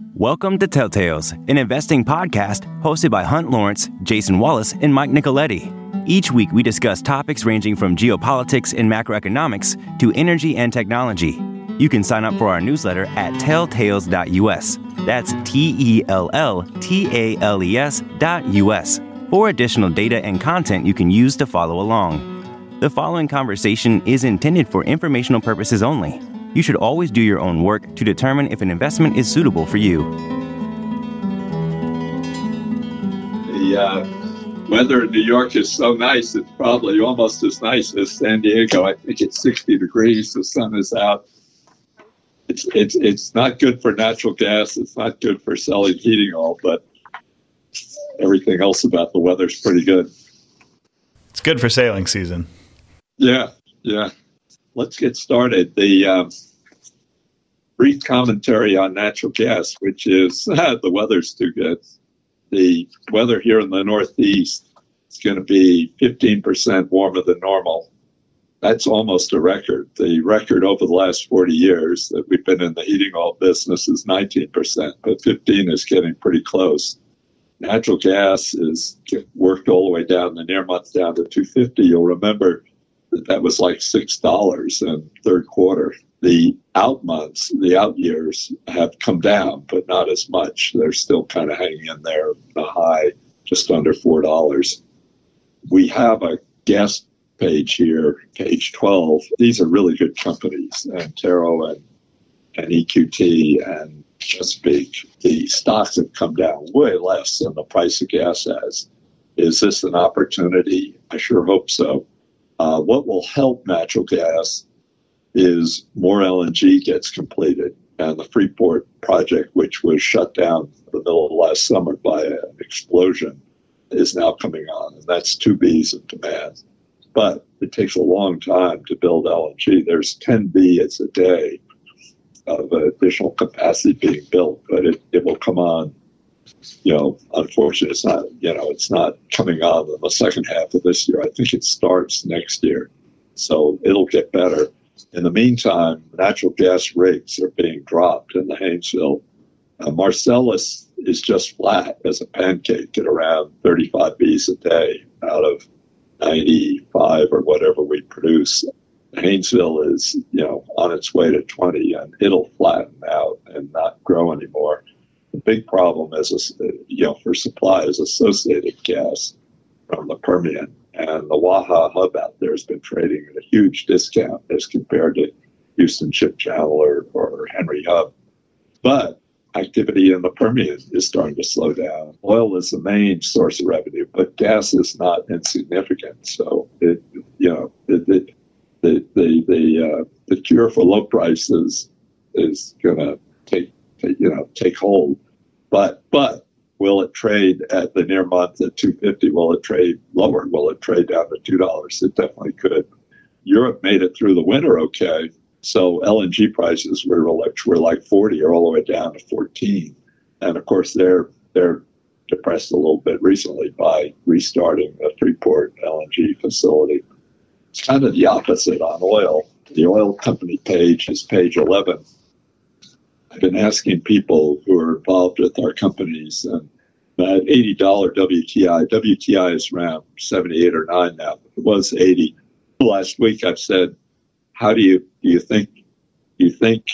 Welcome to Telltales, an investing podcast hosted by Hunt Lawrence, Jason Wallace, and Mike Nicoletti. Each week, we discuss topics ranging from geopolitics and macroeconomics to energy and technology. You can sign up for our newsletter at telltales.us. That's T E L L T A L E S dot US for additional data and content you can use to follow along. The following conversation is intended for informational purposes only. You should always do your own work to determine if an investment is suitable for you. The uh, weather in New York is so nice, it's probably almost as nice as San Diego. I think it's 60 degrees, the sun is out. It's, it's, it's not good for natural gas, it's not good for selling heating oil, but everything else about the weather is pretty good. It's good for sailing season. Yeah, yeah. Let's get started. The um, brief commentary on natural gas, which is the weather's too good. The weather here in the Northeast is going to be 15% warmer than normal. That's almost a record. The record over the last 40 years that we've been in the heating oil business is 19%, but 15 is getting pretty close. Natural gas is worked all the way down the near month down to 250. You'll remember that was like six dollars in third quarter. The out months, the out years have come down, but not as much. They're still kind of hanging in there, a high, just under four dollars. We have a gas page here, page 12. These are really good companies, Antero and, and EQT and Chesapeake. The stocks have come down way less than the price of gas has. Is this an opportunity? I sure hope so. Uh, what will help natural gas is more LNG gets completed. And the Freeport project, which was shut down in the middle of last summer by an explosion, is now coming on. And that's two Bs of demand. But it takes a long time to build LNG. There's 10 Bs a day of additional capacity being built, but it, it will come on you know, unfortunately, it's not, you know, it's not coming on in the second half of this year. I think it starts next year. So it'll get better. In the meantime, natural gas rates are being dropped in the Haynesville. Uh, Marcellus is just flat as a pancake at around 35 Bs a day out of 95 or whatever we produce. Haynesville is, you know, on its way to 20 and it'll flatten out and not grow anymore. The big problem is, you know, for supply is associated gas from the Permian. And the Waha hub out there has been trading at a huge discount as compared to Houston Ship Channel or, or Henry Hub. But activity in the Permian is starting to slow down. Oil is the main source of revenue, but gas is not insignificant. So it, you know, it, it, the the the uh, the cure for low prices is going to take you know take hold. But but will it trade at the near month at 250? Will it trade lower? Will it trade down to two dollars? It definitely could. Europe made it through the winter okay, so LNG prices were like were like 40 or all the way down to 14, and of course they're they're depressed a little bit recently by restarting the Freeport LNG facility. It's kind of the opposite on oil. The oil company page is page 11 I've been asking people who are involved with our companies, and at $80 WTI, WTI is around 78 or 9 now. It was 80. Last week I've said, how do you do you think you think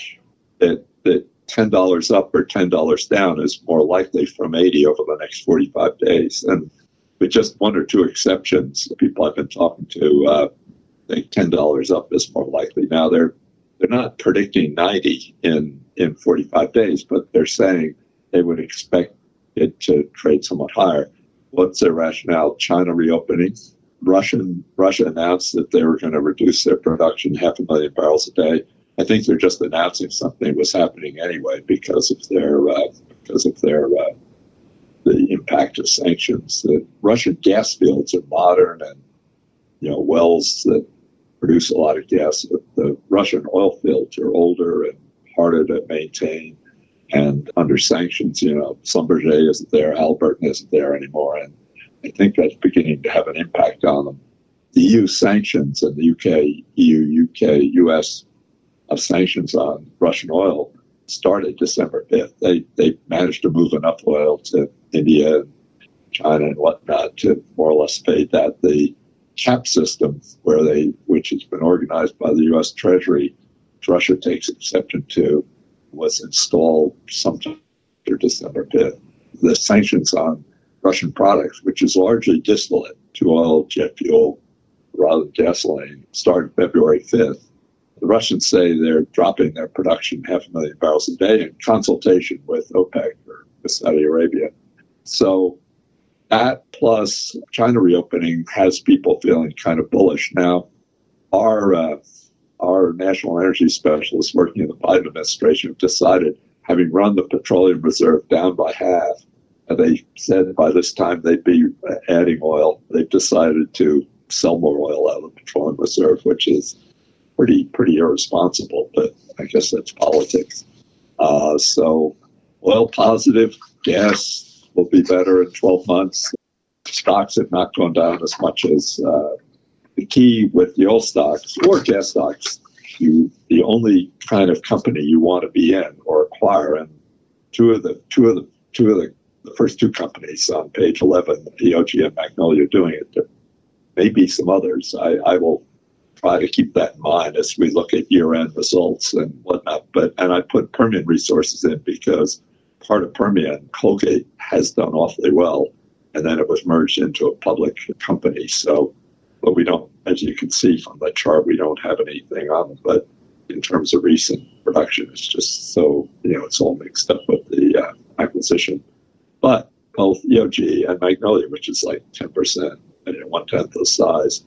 that that $10 up or $10 down is more likely from 80 over the next 45 days? And with just one or two exceptions, people I've been talking to uh, think $10 up is more likely. Now they're they're not predicting 90 in in 45 days, but they're saying they would expect it to trade somewhat higher. What's their rationale? China reopening. Russian Russia announced that they were going to reduce their production half a million barrels a day. I think they're just announcing something was happening anyway because of their uh, because of their uh, the impact of sanctions. The Russian gas fields are modern and you know wells that produce a lot of gas. The Russian oil fields are older and harder to maintain. And under sanctions, you know, Schlumberger isn't there, Halliburton isn't there anymore. And I think that's beginning to have an impact on them. The EU sanctions and the UK, EU, UK, US of uh, sanctions on Russian oil started December 5th. They, they managed to move enough oil to India, China, and whatnot to more or less pay that. The cap system, where they, which has been organized by the U.S. Treasury, which Russia takes exception to, was installed sometime after December 5th. The sanctions on Russian products, which is largely distillate to oil, jet fuel, rather than gasoline, started February 5th. The Russians say they're dropping their production half a million barrels a day in consultation with OPEC or Saudi Arabia. So that plus China reopening has people feeling kind of bullish. Now, our uh, our national energy specialists working in the Biden administration have decided, having run the petroleum reserve down by half, and they said by this time they'd be adding oil. They've decided to sell more oil out of the petroleum reserve, which is pretty pretty irresponsible. But I guess that's politics. Uh, so, oil positive, gas will be better in 12 months. Stocks have not gone down as much as uh, the key with the oil stocks or gas stocks. You the only kind of company you want to be in or acquire, and two of the two of the two of the, the first two companies on page 11, EOG and Magnolia, are doing it. There may be some others. I, I will try to keep that in mind as we look at year-end results and whatnot. But and I put Permian Resources in because part of Permian, Colgate has done awfully well, and then it was merged into a public company. So, but we don't, as you can see from the chart, we don't have anything on. But in terms of recent production, it's just so you know it's all mixed up with the uh, acquisition. But both EOG and Magnolia, which is like 10% and one tenth the size,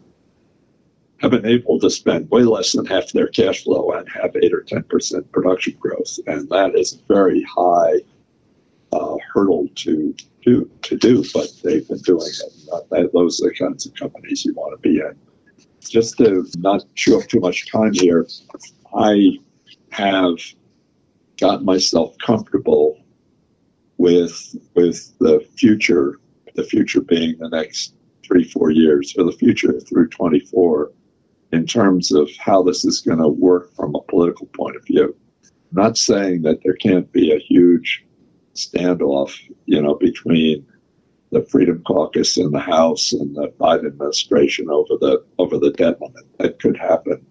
have been able to spend way less than half their cash flow and have eight or 10% production growth. And that is very high uh, hurdle to do to do, but they've been doing it. those are the kinds of companies you want to be in. Just to not chew up too much time here, I have got myself comfortable with with the future. The future being the next three four years, or the future through 24, in terms of how this is going to work from a political point of view. I'm not saying that there can't be a huge standoff, you know, between the Freedom Caucus in the House and the Biden administration over the over the debt limit. That could happen.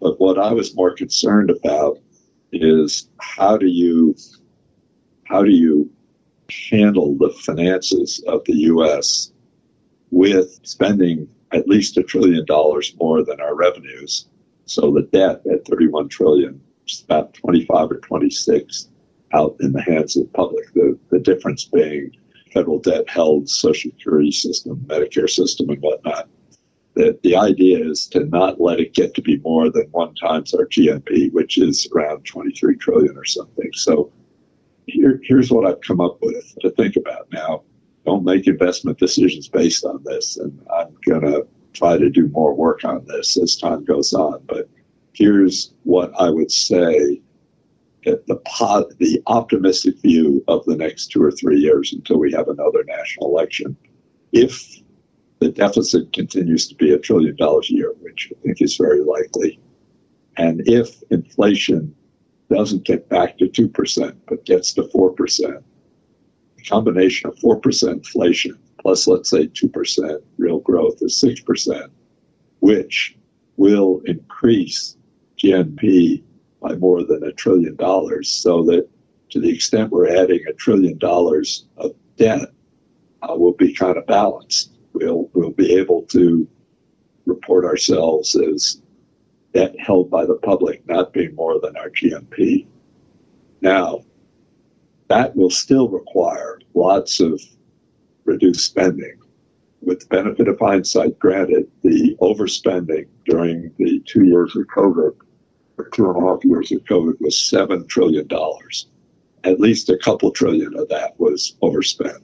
But what I was more concerned about is how do you how do you handle the finances of the U.S. with spending at least a trillion dollars more than our revenues? So the debt at 31 trillion, is about 25 or 26 out in the hands of the public. The, the difference being federal debt held, Social Security system, Medicare system, and whatnot. The, the idea is to not let it get to be more than one times our GNP, which is around 23 trillion or something. So here, here's what I've come up with to think about now. Don't make investment decisions based on this, and I'm going to try to do more work on this as time goes on. But here's what I would say the, the optimistic view of the next two or three years until we have another national election. If the deficit continues to be a trillion dollars a year, which I think is very likely, and if inflation doesn't get back to 2% but gets to 4%, the combination of 4% inflation plus, let's say, 2% real growth is 6%, which will increase GNP by more than a trillion dollars. So that to the extent we're adding a trillion dollars of debt, uh, we'll be kind of balanced. We'll we'll be able to report ourselves as debt held by the public not being more than our GNP. Now, that will still require lots of reduced spending. With the benefit of hindsight granted, the overspending during the two years of COVID two and a half years of COVID was $7 trillion. At least a couple trillion of that was overspent.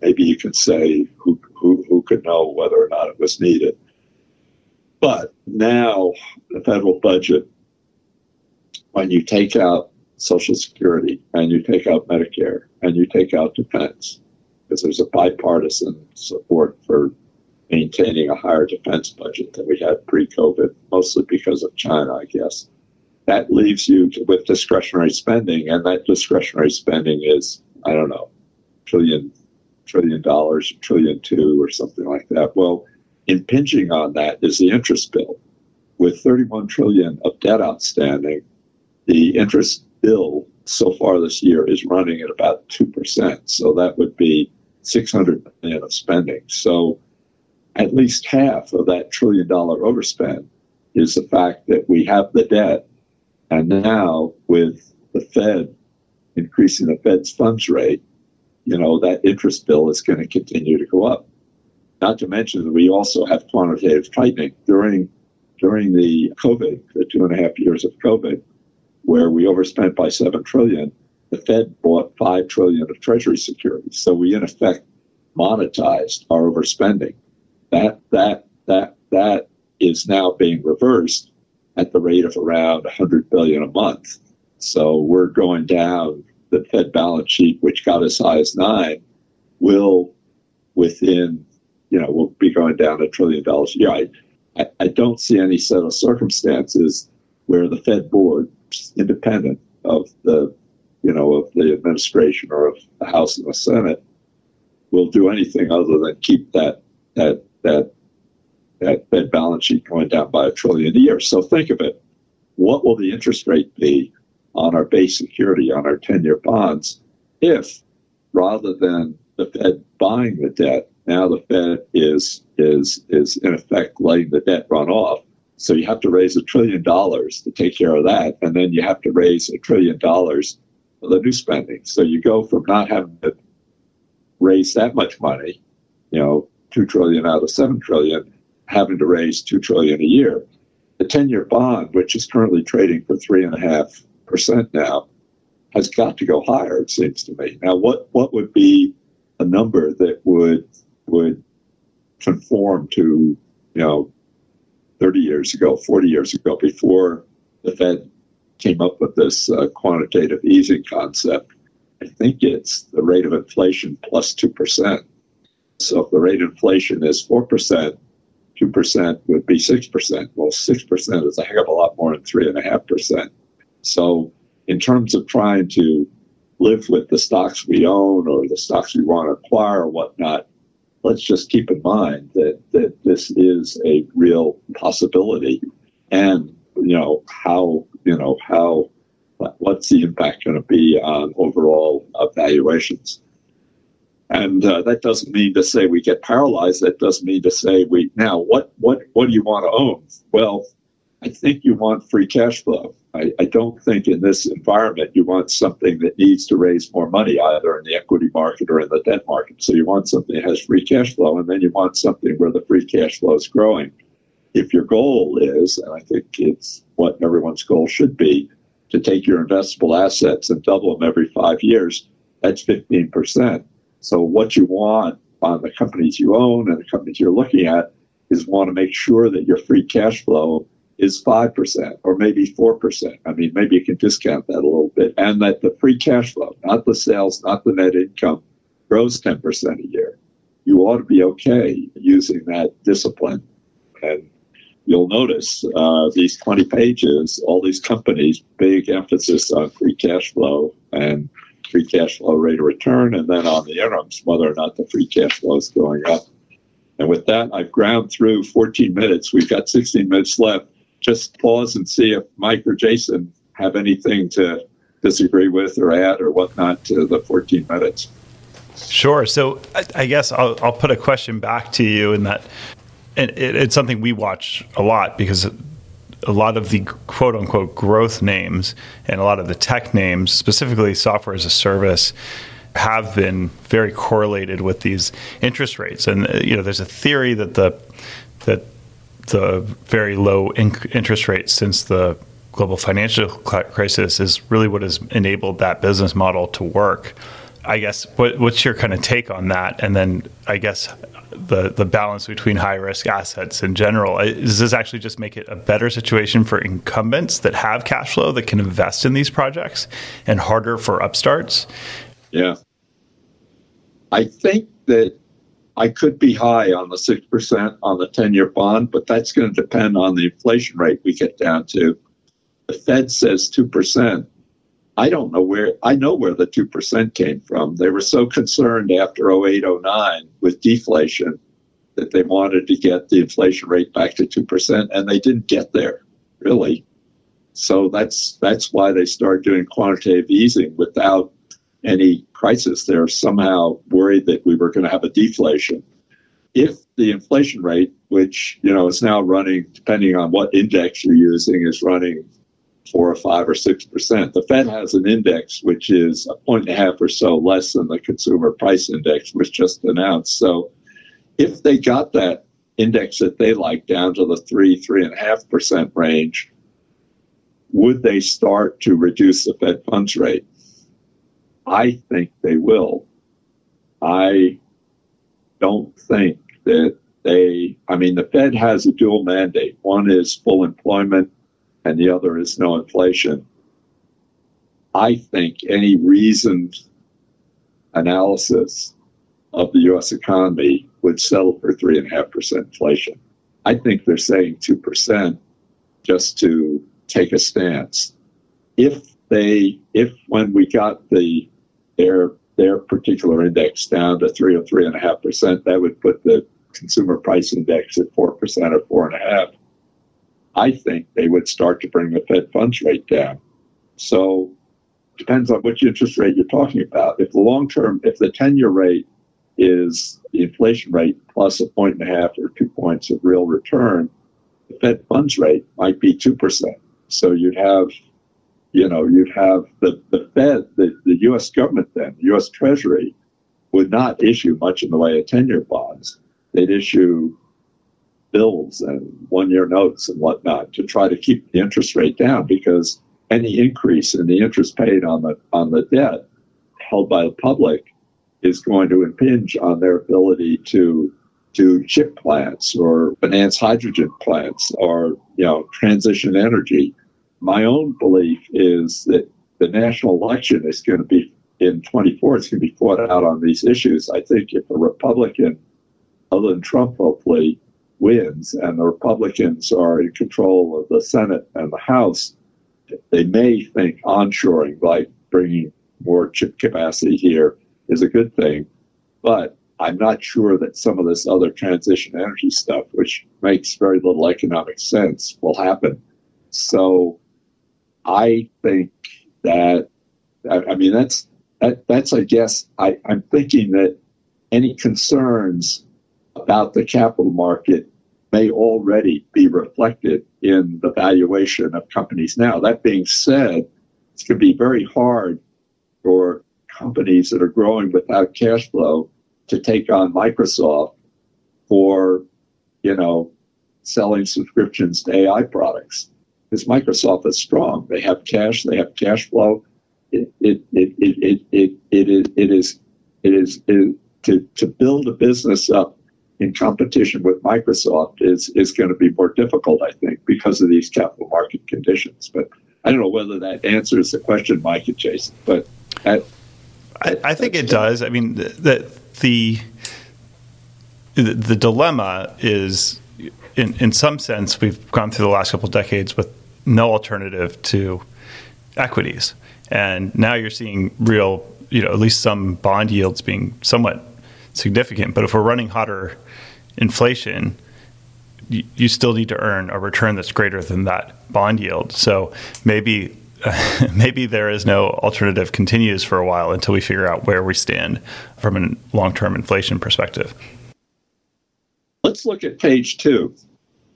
Maybe you can say who, who, who could know whether or not it was needed. But now the federal budget, when you take out Social Security and you take out Medicare and you take out defense, because there's a bipartisan support for maintaining a higher defense budget than we had pre COVID, mostly because of China, I guess. that leaves you with discretionary spending, and that discretionary spending is, I don't know, trillion, trillion dollars, trillion two, or something like that. Well, impinging on that is the interest bill. With 31 trillion of debt outstanding, the interest bill so far this year is running at about 2%. So that would be 600 million of spending. So at least half of that trillion dollar overspend is the fact that we have the debt. And now with the Fed increasing the Fed's funds rate, you know, that interest bill is going to continue to go up. Not to mention that we also have quantitative tightening during during the COVID, the two and a half years of COVID, where we overspent by seven trillion. The Fed bought five trillion of Treasury securities, so we in effect monetized our overspending. That that that that is now being reversed at the rate of around 100 billion a month. So we're going down. The Fed balance sheet, which got as high as nine, will within you know will be going down a trillion dollars a year. I, I, I don't see any set of circumstances where the Fed board, independent of the you know of the administration or of the House and the Senate, will do anything other than keep that that that that Fed balance sheet going down by a trillion a year. So think of it. What will the interest rate be on our base security, on our 10 year bonds, if rather than the Fed buying the debt, now the Fed is, is, is in effect letting the debt run off. So you have to raise a trillion dollars to take care of that. And then you have to raise a trillion dollars for the new spending. So you go from not having to raise that much money, you know, two trillion out of seven trillion, having to raise two trillion a year. The ten-year bond, which is currently trading for three and a half percent now, has got to go higher. It seems to me. Now, what what would be a number that would would conform to you know 30 years ago, 40 years ago, before the Fed came up with this uh, quantitative easing concept? I think it's the rate of inflation plus plus two percent. So if the rate of inflation is 4%, 2% would be 6%. Well, 6% is a heck of a lot more than 3.5%. So in terms of trying to live with the stocks we own or the stocks we want to acquire or whatnot, let's just keep in mind that, that this is a real possibility. And, you know, how, you know, how, what's the impact going to be on overall valuations? And uh, that doesn't mean to say we get paralyzed. That doesn't mean to say we now what what what do you want to own? Well, I think you want free cash flow. I, I don't think in this environment you want something that needs to raise more money either in the equity market or in the debt market. So you want something that has free cash flow, and then you want something where the free cash flow is growing. If your goal is, and I think it's what everyone's goal should be, to take your investable assets and double them every five years, that's 15%. So what you want on the companies you own and the companies you're looking at is want to make sure that your free cash flow is 5% or maybe 4%. I mean, maybe you can discount that a little bit. And that the free cash flow, not the sales, not the net income, grows 10% a year. You ought to be okay using that discipline. And you'll notice uh, these 20 pages, all these companies, big emphasis on free cash flow and free cash flow rate of return, and then on the interims, whether or not the free cash flow is going up. And with that, I've ground through 14 minutes. We've got 16 minutes left. Just pause and see if Mike or Jason have anything to disagree with or add or whatnot to the 14 minutes. Sure. So I, guess I'll, I'll, put a question back to you in that it, it's something we watch a lot because a lot of the quote unquote growth names and a lot of the tech names, specifically software as a service, have been very correlated with these interest rates. And uh, you know, there's a theory that the that the very low interest rates since the global financial crisis is really what has enabled that business model to work. I guess what, what's your kind of take on that? And then I guess the the balance between high risk assets in general. Does this actually just make it a better situation for incumbents that have cash flow that can invest in these projects, and harder for upstarts? Yeah, I think that I could be high on the six percent on the ten year bond, but that's going to depend on the inflation rate we get down to. the Fed says 2%. I don't know where, I know where the 2% came from. They were so concerned after 08, 09 with deflation that they wanted to get the inflation rate back to 2%, and they didn't get there, really. So that's that's why they started doing quantitative easing without any crisis. They're somehow worried that we were going to have a deflation. If the inflation rate, which you know is now running, depending on what index you're using, is running four or five or six percent. The Fed has an index which is a point and a half or so less than the consumer price index, which just announced. So if they got that index that they like down to the three, three and a half percent range, would they start to reduce the Fed funds rate? I think they will. I don't think that they, I mean, the Fed has a dual mandate. One is full employment, and the other is no inflation. I think any reasoned analysis of the U.S. economy would settle for 3.5% inflation. I think they're saying 2% just to take a stance. If they, if when we got the their their particular index down to three or three and a half percent, that would put the consumer price index at four percent or four and a half. I think they would start to bring the Fed funds rate down. So depends on which interest rate you're talking about. If the long term, if the 10 year rate is the inflation rate plus a point and a half or two points of real return, the Fed funds rate might be 2%. So you'd have, you know, you'd have the, the Fed, the, the US government then, the US Treasury, would not issue much in the way of 10 year bonds. They'd issue bills and one year notes and whatnot to try to keep the interest rate down because any increase in the interest paid on the on the debt held by the public is going to impinge on their ability to to chip plants or finance hydrogen plants or you know transition energy. My own belief is that the national election is going to be in 24. It's going to be fought out on these issues. I think if a Republican, other than Trump, hopefully wins and the Republicans are in control of the Senate and the House, they may think onshoring, like bringing more chip capacity here, is a good thing. But I'm not sure that some of this other transition energy stuff, which makes very little economic sense, will happen. So I think that, I, mean, that's, that, that's, I guess, I, I'm thinking that any concerns about the capital market may already be reflected in the valuation of companies now. That being said, it's going to be very hard for companies that are growing without cash flow to take on Microsoft for, you know, selling subscriptions to AI products. Because Microsoft is strong. They have cash, they have cash flow. It, it, it, it, it, it, it, it is, it is it, to, to build a business up in competition with Microsoft is, is going to be more difficult, I think, because of these capital market conditions. But I don't know whether that answers the question, Mike and Jason, but I, I, I think it does. I mean, the, the the, the dilemma is, in in some sense, we've gone through the last couple of decades with no alternative to equities, and now you're seeing real, you know, at least some bond yields being somewhat significant. But if we're running hotter inflation, you, you still need to earn a return that's greater than that bond yield. So maybe maybe there is no alternative continues for a while until we figure out where we stand from a long term inflation perspective. Let's look at page two.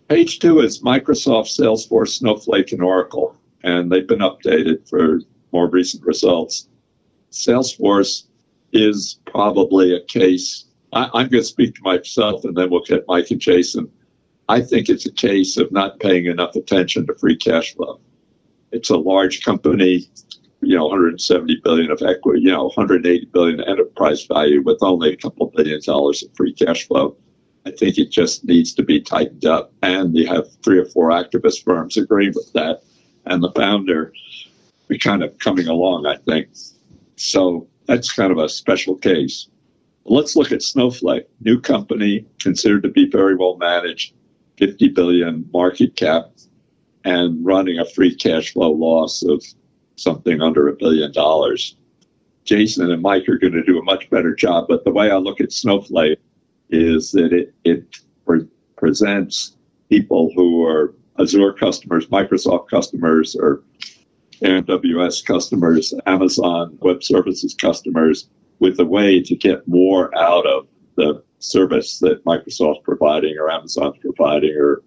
Page two is Microsoft, Salesforce, Snowflake, and Oracle, and they've been updated for more recent results. Salesforce is probably a case. I, am going to speak to myself and then we'll get Mike and Jason. I think it's a case of not paying enough attention to free cash flow. It's a large company, you know, 170 billion of equity, you know, 180 billion enterprise value with only a couple billion dollars of free cash flow. I think it just needs to be tightened up. And you have three or four activist firms agreeing with that. And the founder kind of coming along, I think. So that's kind of a special case. Let's look at Snowflake, new company considered to be very well managed, 50 billion market cap, and running a free cash flow loss of something under a billion dollars. Jason and Mike are going to do a much better job. But the way I look at Snowflake is that it, it pre- presents people who are Azure customers, Microsoft customers, or AWS customers, Amazon Web Services customers, with a way to get more out of the service that Microsoft's providing, or Amazon's providing, or,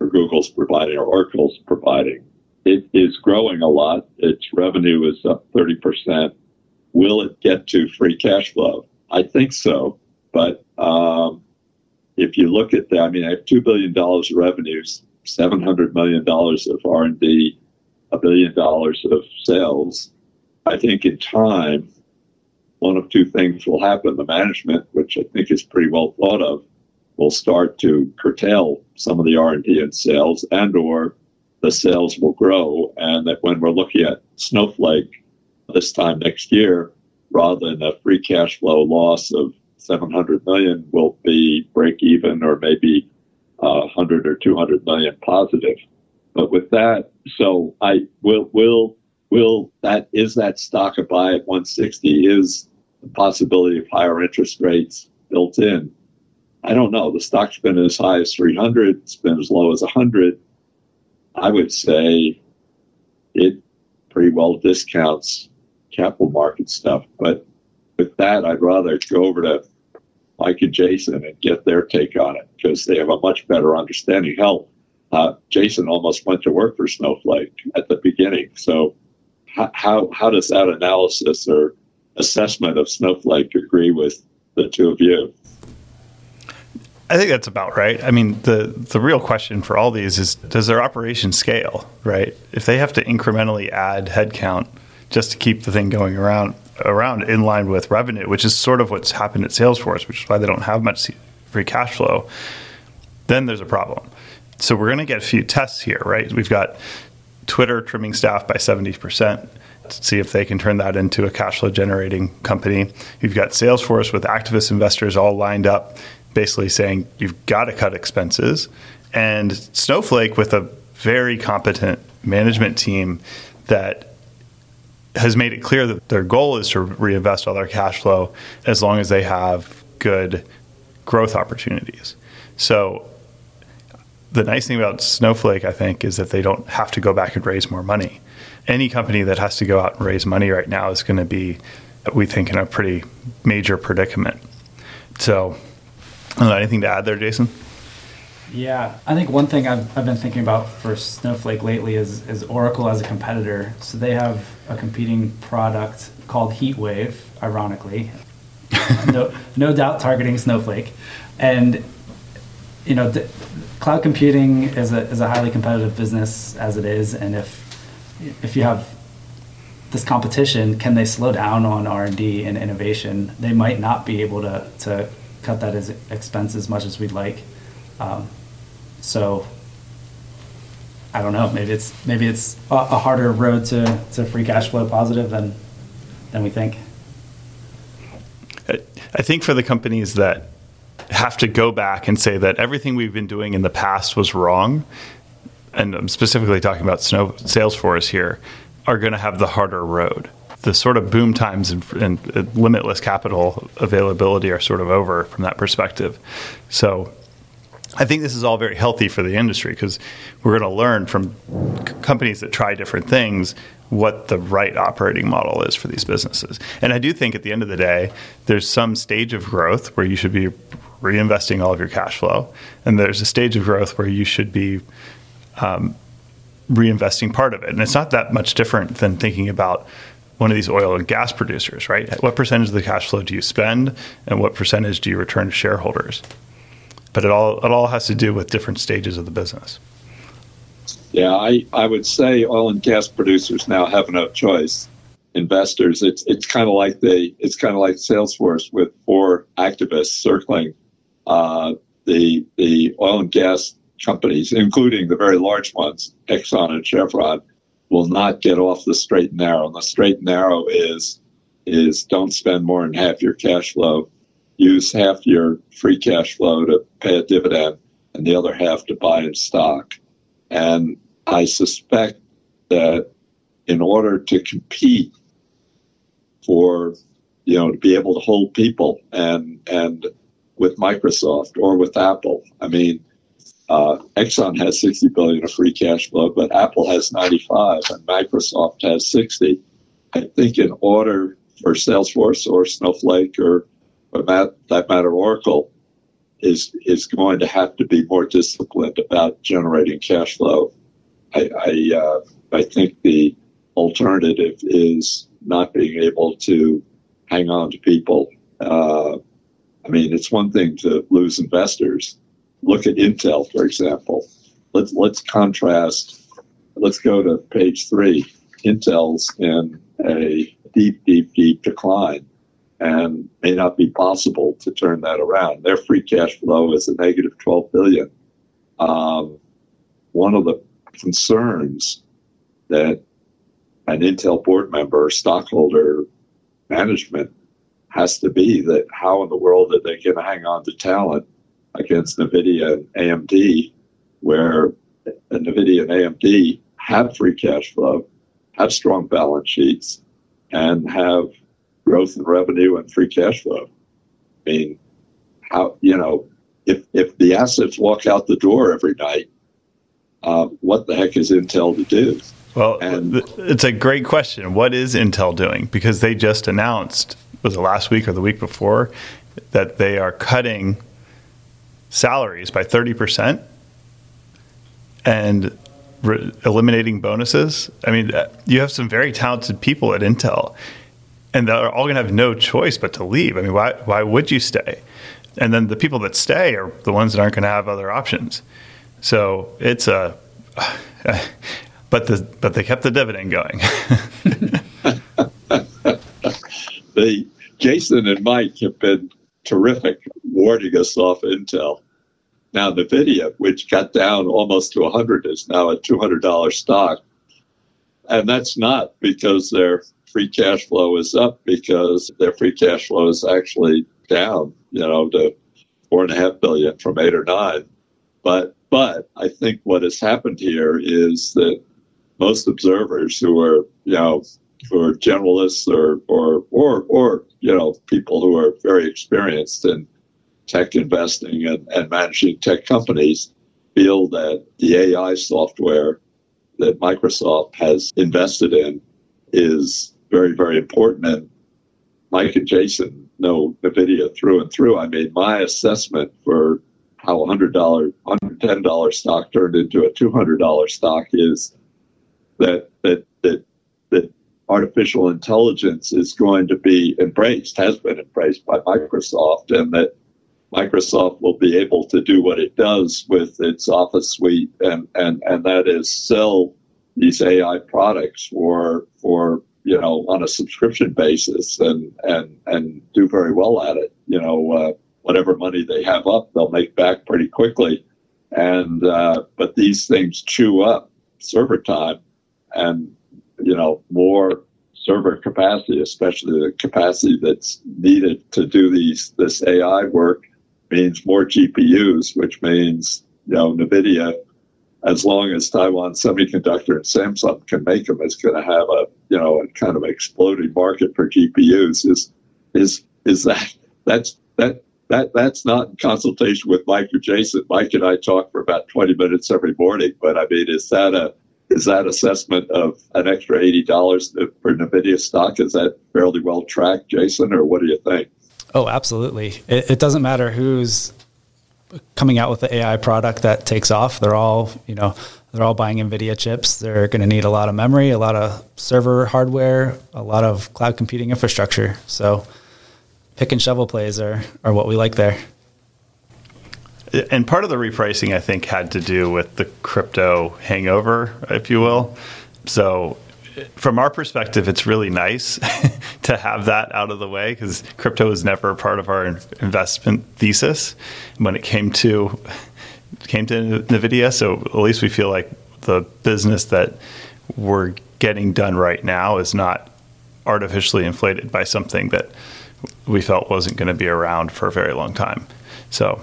or Google's providing, or Oracle's providing. It is growing a lot. Its revenue is up 30%. Will it get to free cash flow? I think so. But um, if you look at that, I mean, I have $2 billion of revenues, $700 million of R&D, a billion dollars of sales. I think in time, one of two things will happen. The management, which I think is pretty well thought of, will start to curtail some of the R&D and sales and or the sales will grow and that when we're looking at Snowflake this time next year, rather than a free cash flow loss of 700 million will be break even or maybe uh, 100 or 200 million positive. But with that, so I will will will that is that stock a buy at 160 is the possibility of higher interest rates built in. I don't know. The stock's been as high as 300. It's been as low as 100. I would say it pretty well discounts capital market stuff. But with that, I'd rather go over to Mike and Jason and get their take on it because they have a much better understanding. Hell, uh, Jason almost went to work for Snowflake at the beginning. So, how, how, how does that analysis or assessment of Snowflake agree with the two of you? I think that's about right. I mean, the the real question for all these is does their operation scale, right? If they have to incrementally add headcount just to keep the thing going around around in line with revenue, which is sort of what's happened at Salesforce, which is why they don't have much free cash flow, then there's a problem. So we're going to get a few tests here, right? We've got Twitter trimming staff by 70% to see if they can turn that into a cash flow generating company. You've got Salesforce with activist investors all lined up, basically saying you've got to cut expenses. And Snowflake with a very competent management team that has made it clear that their goal is to reinvest all their cash flow as long as they have good growth opportunities. So the nice thing about Snowflake, I think, is that they don't have to go back and raise more money. Any company that has to go out and raise money right now is going to be, we think, in a pretty major predicament. So, anything to add there, Jason? Yeah, I think one thing I've, I've been thinking about for Snowflake lately is, is Oracle as a competitor. So they have a competing product called HeatWave, ironically. no, no doubt targeting Snowflake. And, you know, cloud computing is a, is a highly competitive business as it is, and if if you have this competition, can they slow down on R and D and innovation? They might not be able to to cut that as expense as much as we'd like. Um, so I don't know. Maybe it's maybe it's a, a harder road to, to free cash flow positive than than we think. I think for the companies that have to go back and say that everything we've been doing in the past was wrong, and I'm specifically talking about Snow, Salesforce here, are going to have the harder road. The sort of boom times and, and limitless capital availability are sort of over from that perspective. So I think this is all very healthy for the industry because we're going to learn from c- companies that try different things what the right operating model is for these businesses. And I do think at the end of the day, there's some stage of growth where you should be reinvesting all of your cash flow, and there's a stage of growth where you should be um, reinvesting part of it. And it's not that much different than thinking about one of these oil and gas producers, right? What percentage of the cash flow do you spend, and what percentage do you return to shareholders? But it all it all has to do with different stages of the business. Yeah, I, I would say oil and gas producers now have no choice. Investors, it's it's kind of like the it's kind of like Salesforce with four activists circling uh, the the oil and gas companies, including the very large ones, Exxon and Chevron, will not get off the straight and narrow. And the straight and narrow is is don't spend more than half your cash flow. Use half your free cash flow to pay a dividend, and the other half to buy in stock. And I suspect that in order to compete for, you know, to be able to hold people and, and with Microsoft or with Apple, I mean, uh, Exxon has 60 billion of free cash flow, but Apple has 95 and Microsoft has 60. I think in order for Salesforce or Snowflake or, that, that matter Oracle is is going to have to be more disciplined about generating cash flow. I I, uh, I think the alternative is not being able to hang on to people. Uh, I mean, it's one thing to lose investors. Look at Intel, for example. Let's let's contrast. Let's go to page three. Intel's in a deep, deep, deep decline and may not be possible to turn that around. Their free cash flow is a negative 12 billion. Um, one of the concerns that an Intel board member, stockholder, management has to be that how in the world are they going to hang on to talent against NVIDIA and AMD, where NVIDIA and AMD have free cash flow, have strong balance sheets, and have growth in revenue and free cash flow. I mean, how you know if if the assets walk out the door every night, uh, what the heck is Intel to do? Well, and, it's a great question. What is Intel doing? Because they just announced was it last week or the week before that they are cutting salaries by thirty percent and re- eliminating bonuses. I mean, uh, you have some very talented people at Intel and they're all going to have no choice but to leave. I mean, why why would you stay? And then the people that stay are the ones that aren't going to have other options. So it's a, but the but they kept the dividend going. the Jason and Mike have been terrific warding us off Intel. Now Nvidia, which got down almost to 100, is now a $200 stock, and that's not because they're free cash flow is up because their free cash flow is actually down, you know, to four and a half billion from eight or nine. But but I think what has happened here is that most observers who are, you know, who are generalists or or or or you know people who are very experienced in tech investing and, and managing tech companies feel that the AI software that Microsoft has invested in is very, very important. And Mike and Jason know NVIDIA through and through. I mean, my assessment for how a $100, $110 stock turned into a $200 stock is that, that, that, that artificial intelligence is going to be embraced, has been embraced by Microsoft, and that Microsoft will be able to do what it does with its Office suite, and, and, and that is sell these AI products for, for you know, on a subscription basis and and and do very well at it. You know, uh, whatever money they have up, they'll make back pretty quickly. And uh, but these things chew up server time, and you know more server capacity, especially the capacity that's needed to do these this AI work, means more GPUs, which means you know Nvidia as long as Taiwan Semiconductor and Samsung can make them, it's going to have a you know a kind of exploding market for GPUs. Is is is that that's that that that's not consultation with Mike or Jason. Mike and I talk for about twenty minutes every morning. But I mean, is that a is that assessment of an extra eighty dollars for Nvidia stock? Is that fairly well tracked, Jason, or what do you think? Oh, absolutely. It, it doesn't matter who's coming out with the AI product that takes off. They're all, you know, they're all buying NVIDIA chips. They're going to need a lot of memory, a lot of server hardware, a lot of cloud computing infrastructure. So pick and shovel plays are, are what we like there. And part of the repricing, I think, had to do with the crypto hangover, if you will. So from our perspective, it's really nice to have that out of the way because crypto was never part of our investment thesis when it came to came to Nvidia. So at least we feel like the business that we're getting done right now is not artificially inflated by something that we felt wasn't going to be around for a very long time. So,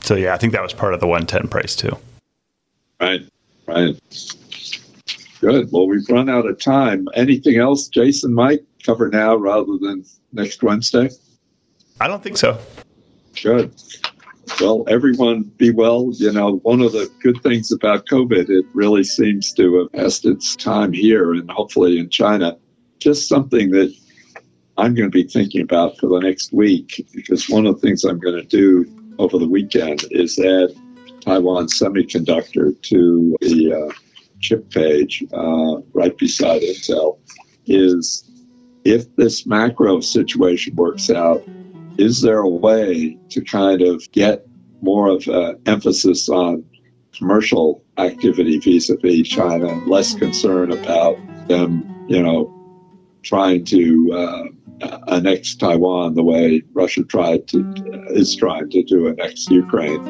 so yeah, I think that was part of the 110 price too. Right, right. Good. Well, we've run out of time. Anything else, Jason, Mike, cover now rather than next Wednesday? I don't think so. Good. Well, everyone be well. You know, one of the good things about COVID, it really seems to have passed its time here and hopefully in China. Just something that I'm going to be thinking about for the next week because one of the things I'm going to do over the weekend is add Taiwan Semiconductor to the uh, chip page uh, right beside Intel. Is if this macro situation works out, is there a way to kind of get more of an emphasis on commercial activity vis-a-vis China, less concern about them, you know, trying to uh, annex Taiwan the way Russia tried to is trying to do annex Ukraine,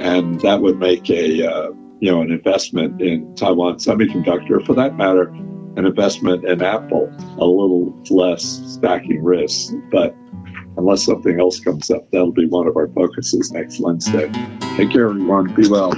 and that would make a uh, you know an investment in Taiwan Semiconductor, for that matter, an investment in Apple, a little less stacking risks, but unless something else comes up, that'll be one of our focuses next Wednesday. Take care, everyone. Be well.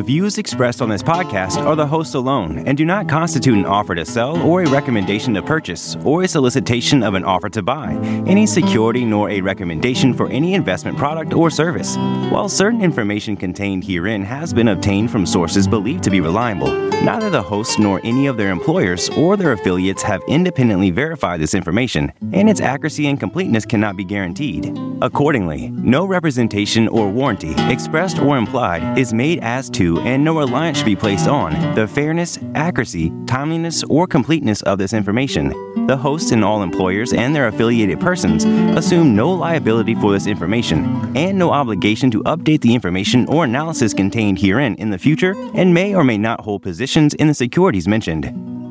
The views expressed on this podcast are the host alone and do not constitute an offer to sell or a recommendation to purchase or a solicitation of an offer to buy any security nor a recommendation for any investment product or service. While certain information contained herein has been obtained from sources believed to be reliable, neither the host nor any of their employers or their affiliates have independently verified this information, and its accuracy and completeness cannot be guaranteed. Accordingly, no representation or warranty, expressed or implied, is made as to and no reliance should be placed on the fairness, accuracy, timeliness, or completeness of this information. The hosts and all employers and their affiliated persons assume no liability for this information and no obligation to update the information or analysis contained herein in the future and may or may not hold positions in the securities mentioned.